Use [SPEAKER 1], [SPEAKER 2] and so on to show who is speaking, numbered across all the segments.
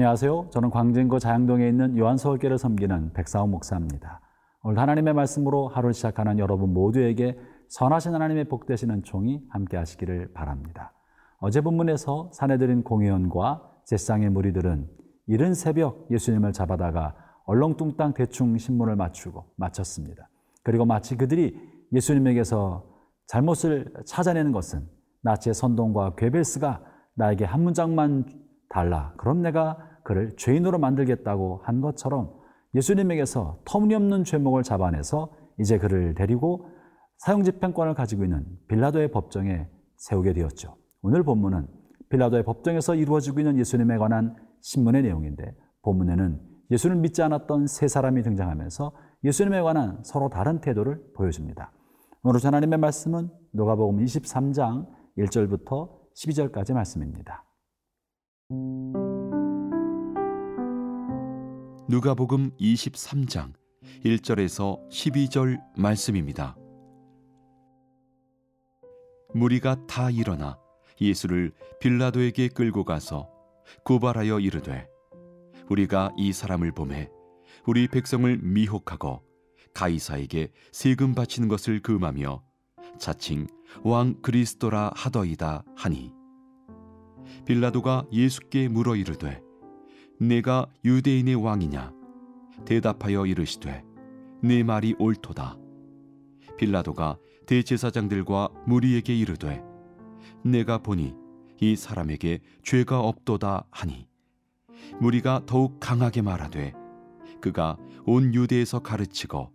[SPEAKER 1] 안녕하세요. 저는 광진구 자양동에 있는 요한서울교를 섬기는 백사호 목사입니다. 오늘 하나님의 말씀으로 하루를 시작하는 여러분 모두에게 선하신 하나님의 복 되시는 총이 함께 하시기를 바랍니다. 어제 본문에서 사내들인 공회원과 제상의 무리들은 이른 새벽 예수님을 잡아다가 얼렁뚱땅 대충 신문을 맞추고 마쳤습니다. 그리고 마치 그들이 예수님에게서 잘못을 찾아내는 것은 나치의 선동과 괴벨스가 나에게 한 문장만 달라. 그럼 내가 그를 죄인으로 만들겠다고 한 것처럼 예수님에게서 터무니없는 죄목을 잡아내서 이제 그를 데리고 사형 집행권을 가지고 있는 빌라도의 법정에 세우게 되었죠. 오늘 본문은 빌라도의 법정에서 이루어지고 있는 예수님에 관한 신문의 내용인데 본문에는 예수를 믿지 않았던 세 사람이 등장하면서 예수님에 관한 서로 다른 태도를 보여줍니다. 오늘 하나님의 말씀은 누가복음 23장 1절부터 12절까지 말씀입니다.
[SPEAKER 2] 누가복음 23장 1절에서 12절 말씀입니다. 무리가 다 일어나 예수를 빌라도에게 끌고 가서 고발하여 이르되 우리가 이 사람을 보매 우리 백성을 미혹하고 가이사에게 세금 바치는 것을 금하며 자칭 왕 그리스도라 하더이다 하니 빌라도가 예수께 물어 이르되 내가 유대인의 왕이냐 대답하여 이르시되 내 말이 옳도다 빌라도가 대제사장들과 무리에게 이르되 내가 보니 이 사람에게 죄가 없도다 하니 무리가 더욱 강하게 말하되 그가 온 유대에서 가르치고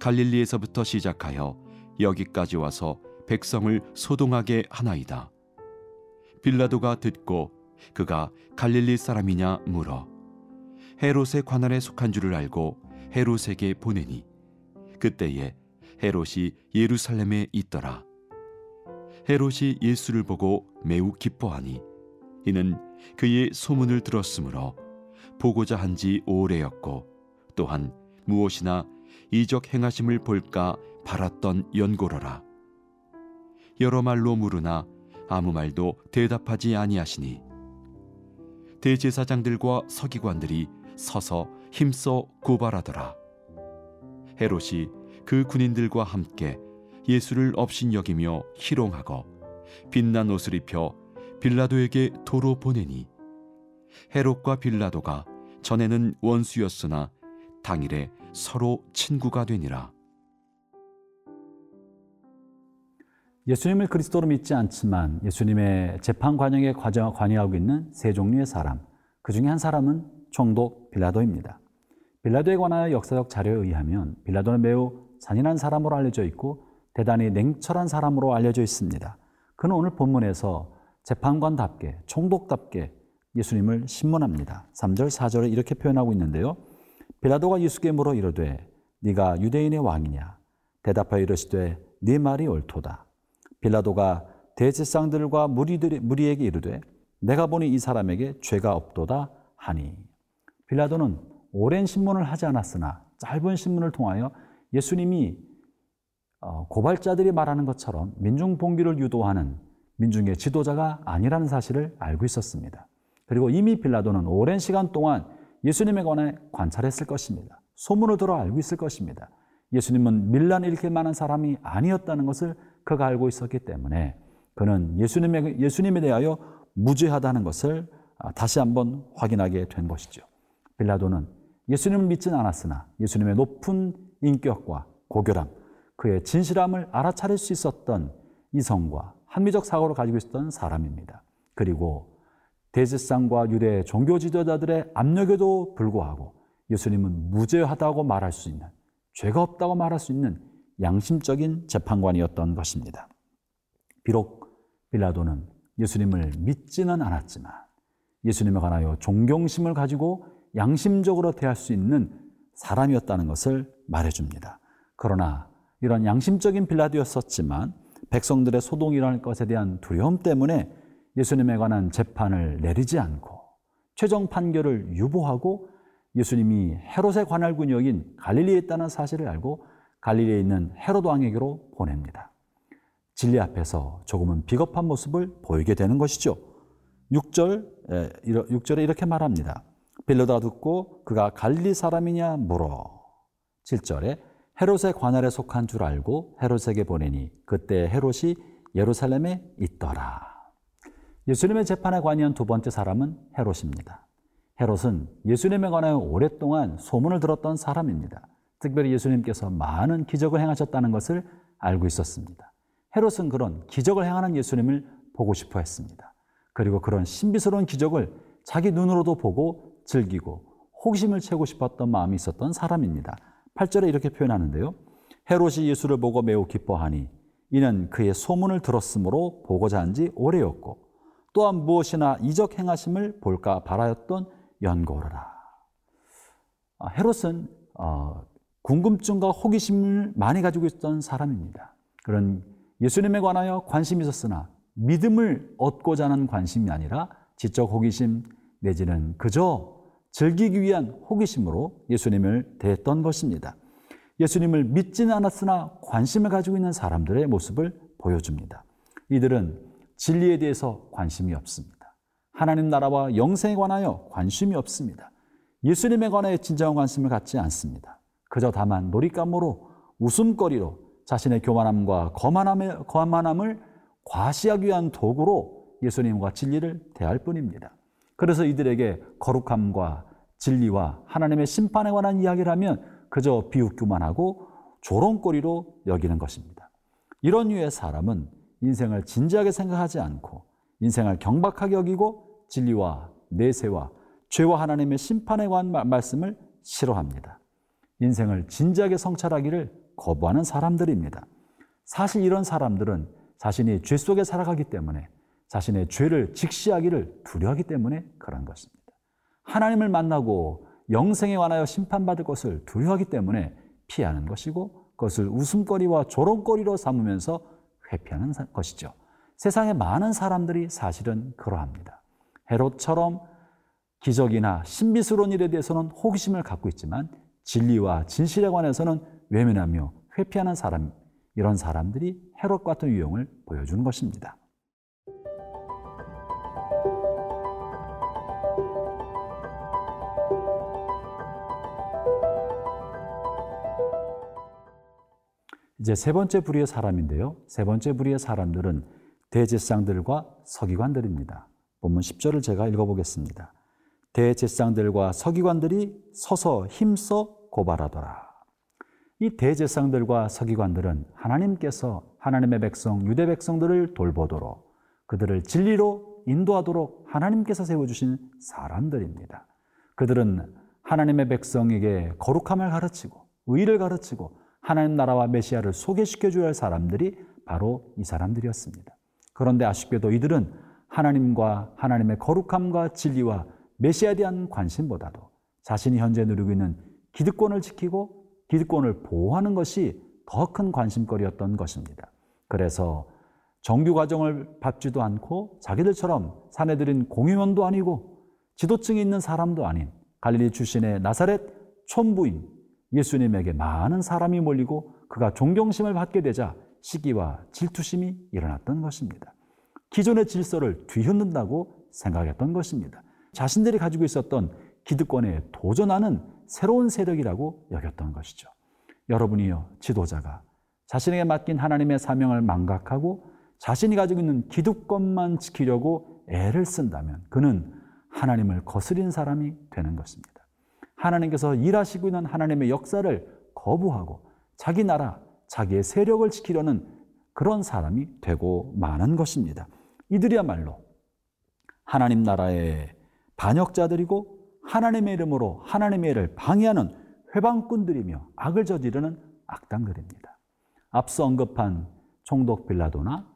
[SPEAKER 2] 갈릴리에서부터 시작하여 여기까지 와서 백성을 소동하게 하나이다. 빌라도가 듣고 그가 갈릴리 사람이냐 물어 헤롯의 관할에 속한 줄을 알고 헤롯에게 보내니 그때에 헤롯이 예루살렘에 있더라. 헤롯이 예수를 보고 매우 기뻐하니 이는 그의 소문을 들었으므로 보고자 한 지 오래였고 또한 무엇이나 이적 행하심을 볼까 바랐던 연고로라. 여러 말로 물으나 아무 말도 대답하지 아니하시니 대제사장들과 서기관들이 서서 힘써 고발하더라. 헤롯이 그 군인들과 함께 예수를 업신여기며 희롱하고 빛난 옷을 입혀 빌라도에게 도로 보내니 헤롯과 빌라도가 전에는 원수였으나 당일에 서로 친구가 되니라.
[SPEAKER 1] 예수님을 그리스도로 믿지 않지만 예수님의 재판 관영에 관여하고 있는 세 종류의 사람, 그 중에 한 사람은 총독 빌라도입니다. 빌라도에 관하여 역사적 자료에 의하면 빌라도는 매우 잔인한 사람으로 알려져 있고 대단히 냉철한 사람으로 알려져 있습니다. 그는 오늘 본문에서 재판관답게 총독답게 예수님을 신문합니다. 3절 4절에 이렇게 표현하고 있는데요. 빌라도가 예수께 물어 이르되 네가 유대인의 왕이냐 대답하여 이르시되 네 말이 옳도다. 빌라도가 대제상들과 무리들 무리에게 이르되 내가 보니 이 사람에게 죄가 없도다 하니 빌라도는 오랜 신문을 하지 않았으나 짧은 신문을 통하여 예수님이 어, 고발자들이 말하는 것처럼 민중 봉기를 유도하는 민중의 지도자가 아니라는 사실을 알고 있었습니다. 그리고 이미 빌라도는 오랜 시간 동안 예수님에 관해 관찰했을 것입니다. 소문을 들어 알고 있을 것입니다. 예수님은 밀란 일으킬 만한 사람이 아니었다는 것을 그가 알고 있었기 때문에 그는 예수님에, 예수님에 대하여 무죄하다는 것을 아, 다시 한번 확인하게 된 것이죠. 빌라도는 예수님을 믿진 않았으나 예수님의 높은 인격과 고결함, 그의 진실함을 알아차릴 수 있었던 이성과 합리적 사고를 가지고 있었던 사람입니다. 그리고 대제상과 유대 종교 지도자들의 압력에도 불구하고 예수님은 무죄하다고 말할 수 있는 죄가 없다고 말할 수 있는 양심적인 재판관이었던 것입니다. 비록 빌라도는 예수님을 믿지는 않았지만 예수님에 관하여 존경심을 가지고 양심적으로 대할 수 있는 사람이었다는 것을 말해줍니다. 그러나 이런 양심적인 빌라도였었지만 백성들의 소동이 일어날 것에 대한 두려움 때문에 예수님에 관한 재판을 내리지 않고 최종 판결을 유보하고 예수님이 헤롯의 관할 군역인 갈릴리에 있다는 사실을 알고 갈릴리에 있는 헤롯 왕에게로 보냅니다. 진리 앞에서 조금은 비겁한 모습을 보이게 되는 것이죠. 6절, 6절에 이렇게 말합니다. 빌려다 듣고 그가 갈리 사람이냐 물어. 7절에 헤롯의 관할에 속한 줄 알고 헤롯에게 보내니 그때 헤롯이 예루살렘에 있더라. 예수님의 재판에 관여한 두 번째 사람은 헤롯입니다. 헤롯은 예수님에 관하여 오랫동안 소문을 들었던 사람입니다. 특별히 예수님께서 많은 기적을 행하셨다는 것을 알고 있었습니다. 헤롯은 그런 기적을 행하는 예수님을 보고 싶어 했습니다. 그리고 그런 신비스러운 기적을 자기 눈으로도 보고 즐기고 호기심을 채고 싶었던 마음이 있었던 사람입니다. 8절에 이렇게 표현하는데요. 헤롯이 예수를 보고 매우 기뻐하니 이는 그의 소문을 들었으므로 보고자 한 지 오래였고 또한 무엇이나 이적 행하심을 볼까 바라였던 연고로라. 아, 헤롯은 어, 궁금증과 호기심을 많이 가지고 있던 사람입니다. 그런 예수님에 관하여 관심이 있었으나 믿음을 얻고자 하는 관심이 아니라 지적 호기심 내지는 그저 즐기기 위한 호기심으로 예수님을 대했던 것입니다. 예수님을 믿지는 않았으나 관심을 가지고 있는 사람들의 모습을 보여줍니다. 이들은 진리에 대해서 관심이 없습니다. 하나님 나라와 영생에 관하여 관심이 없습니다. 예수님에 관하여 진정한 관심을 갖지 않습니다. 그저 다만 놀잇감으로 웃음거리로 자신의 교만함과 거만함을, 거만함을 과시하기 위한 도구로 예수님과 진리를 대할 뿐입니다. 그래서 이들에게 거룩함과 진리와 하나님의 심판에 관한 이야기를 하면 그저 비웃기만 하고 조롱거리로 여기는 것입니다. 이런 류의 사람은 인생을 진지하게 생각하지 않고 인생을 경박하게 여기고 진리와 내세와 죄와 하나님의 심판에 관한 말씀을 싫어합니다. 인생을 진지하게 성찰하기를 거부하는 사람들입니다. 사실 이런 사람들은 자신이 죄 속에 살아가기 때문에 자신의 죄를 직시하기를 두려워하기 때문에 그런 것입니다. 하나님을 만나고 영생에 관하여 심판받을 것을 두려워하기 때문에 피하는 것이고 그것을 웃음거리와 조롱거리로 삼으면서 회피하는 것이죠. 세상의 많은 사람들이 사실은 그러합니다. 헤롯처럼 기적이나 신비스러운 일에 대해서는 호기심을 갖고 있지만 진리와 진실에 관해서는 외면하며 회피하는 사람, 이런 사람들이 헤롯 같은 유형을 보여주는 것입니다. 이제 세 번째 부류의 사람인데요. 세 번째 부류의 사람들은 대제상들과 서기관들입니다. 본문 10절을 제가 읽어보겠습니다. 대제상들과 서기관들이 서서 힘써 고발하더라. 이 대제상들과 서기관들은 하나님께서 하나님의 백성, 유대 백성들을 돌보도록 그들을 진리로 인도하도록 하나님께서 세워주신 사람들입니다. 그들은 하나님의 백성에게 거룩함을 가르치고 의를 가르치고 하나님 나라와 메시아를 소개시켜 줘야 할 사람들이 바로 이 사람들이었습니다. 그런데 아쉽게도 이들은 하나님과 하나님의 거룩함과 진리와 메시아에 대한 관심보다도 자신이 현재 누리고 있는 기득권을 지키고 기득권을 보호하는 것이 더 큰 관심거리였던 것입니다. 그래서 정규 과정을 밟지도 않고 자기들처럼 사내들인 공유원도 아니고 지도층이 있는 사람도 아닌 갈릴리 출신의 나사렛 촌부인 예수님에게 많은 사람이 몰리고 그가 존경심을 받게 되자 시기와 질투심이 일어났던 것입니다. 기존의 질서를 뒤흔든다고 생각했던 것입니다. 자신들이 가지고 있었던 기득권에 도전하는 새로운 세력이라고 여겼던 것이죠. 여러분이요, 지도자가 자신에게 맡긴 하나님의 사명을 망각하고 자신이 가지고 있는 기득권만 지키려고 애를 쓴다면 그는 하나님을 거스린 사람이 되는 것입니다. 하나님께서 일하시고 있는 하나님의 역사를 거부하고 자기 나라, 자기의 세력을 지키려는 그런 사람이 되고 마는 것입니다. 이들이야말로 하나님 나라의 반역자들이고 하나님의 이름으로 하나님의 일을 방해하는 회방꾼들이며 악을 저지르는 악당들입니다. 앞서 언급한 총독 빌라도나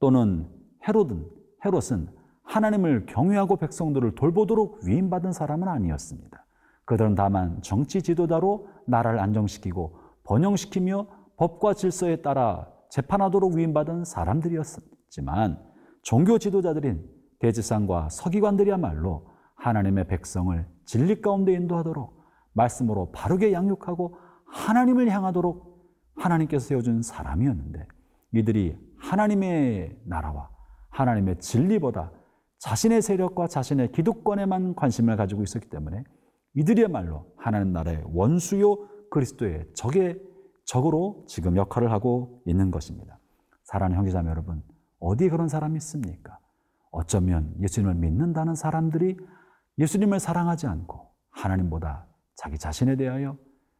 [SPEAKER 1] 또는 헤로든 헤롯은 하나님을 경외하고 백성들을 돌보도록 위임받은 사람은 아니었습니다. 그들은 다만 정치 지도자로 나라를 안정시키고 번영시키며 법과 질서에 따라 재판하도록 위임받은 사람들이었지만 종교 지도자들인 대지상과 서기관들이야말로 하나님의 백성을 진리 가운데 인도하도록 말씀으로 바르게 양육하고 하나님을 향하도록 하나님께서 세워준 사람이었는데 이들이 하나님의 나라와 하나님의 진리보다 자신의 세력과 자신의 기득권에만 관심을 가지고 있었기 때문에 이들이야말로 하나님 나라의 원수요 그리스도의 적의 적으로 지금 역할을 하고 있는 것입니다. 사랑하는 형제자매 여러분, 어디 그런 사람이 있습니까? 어쩌면 예수님을 믿는다는 사람들이 예수님을 사랑하지 않고 하나님보다 자기 자신에 대하여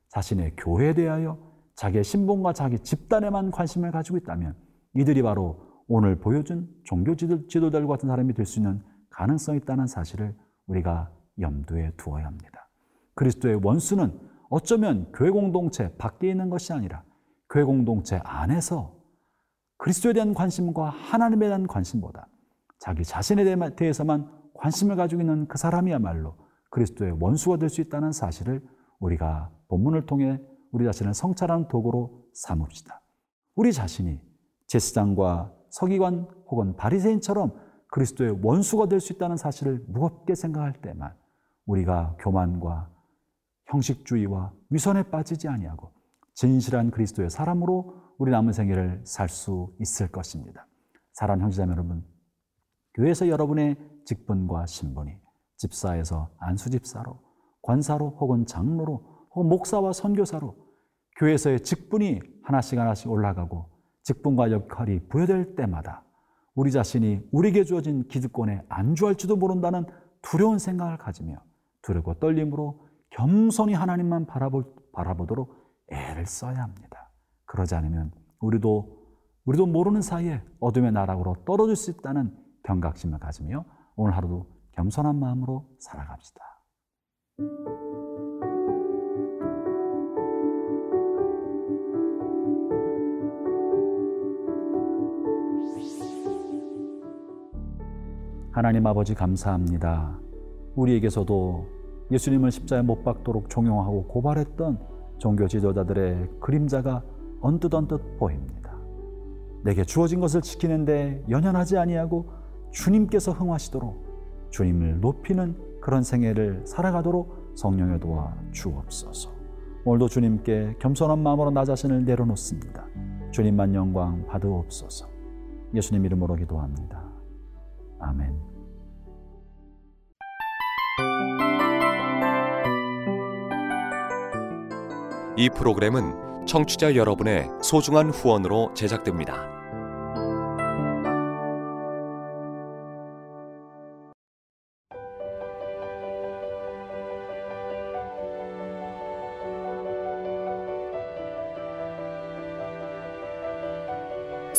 [SPEAKER 1] 자신의 교회에 대하여 자기의 신분과 자기 집단에만 관심을 가지고 있다면 이들이 바로 오늘 보여준 종교 지도자들 같은 사람이 될 수 있는 가능성이 있다는 사실을 우리가 염두에 두어야 합니다. 그리스도의 원수는 어쩌면 교회 공동체 밖에 있는 것이 아니라 교회 공동체 안에서 그리스도에 대한 관심과 하나님에 대한 관심보다 자기 자신에 대해서만 관심을 가지고 있는 그 사람이야말로 그리스도의 원수가 될 수 있다는 사실을 우리가 본문을 통해 우리 자신을 성찰하는 도구로 삼읍시다. 우리 자신이 제사장과 서기관 혹은 바리새인처럼 그리스도의 원수가 될 수 있다는 사실을 무겁게 생각할 때만 우리가 교만과 형식주의와 위선에 빠지지 아니하고 진실한 그리스도의 사람으로 우리 남은 생애를 살 수 있을 것입니다. 사랑하는 형제자매 여러분, 교회에서 여러분의 직분과 신분이 집사에서 안수집사로, 관사로 혹은 장로로 혹은 목사와 선교사로 교회에서의 직분이 하나씩 하나씩 올라가고 직분과 역할이 부여될 때마다 우리 자신이 우리에게 주어진 기득권에 안주할지도 모른다는 두려운 생각을 가지며 두렵고 떨림으로 겸손히 하나님만 바라볼, 바라보도록 애를 써야 합니다. 그러지 않으면 우리도 우리도 모르는 사이에 어둠의 나락으로 떨어질 수 있다는 경각심을 가지며 오늘 하루도 겸손한 마음으로 살아갑시다. 하나님 아버지 감사합니다. 우리에게서도 예수님을 십자에 못 박도록 종용하고 고발했던 종교 지도자들의 그림자가 언뜻 언뜻 보입니다. 내게 주어진 것을 지키는데 연연하지 아니하고 주님께서 흥하시도록 주님을 높이는 그런 생애를 살아가도록 성령의 도와 주옵소서. 오늘도 주님께 겸손한 마음으로 나 자신을 내려놓습니다. 주님만 영광 받으옵소서. 예수님 이름으로 기도합니다. 아멘.
[SPEAKER 3] 이 프로그램은 청취자 여러분의 소중한 후원으로 제작됩니다.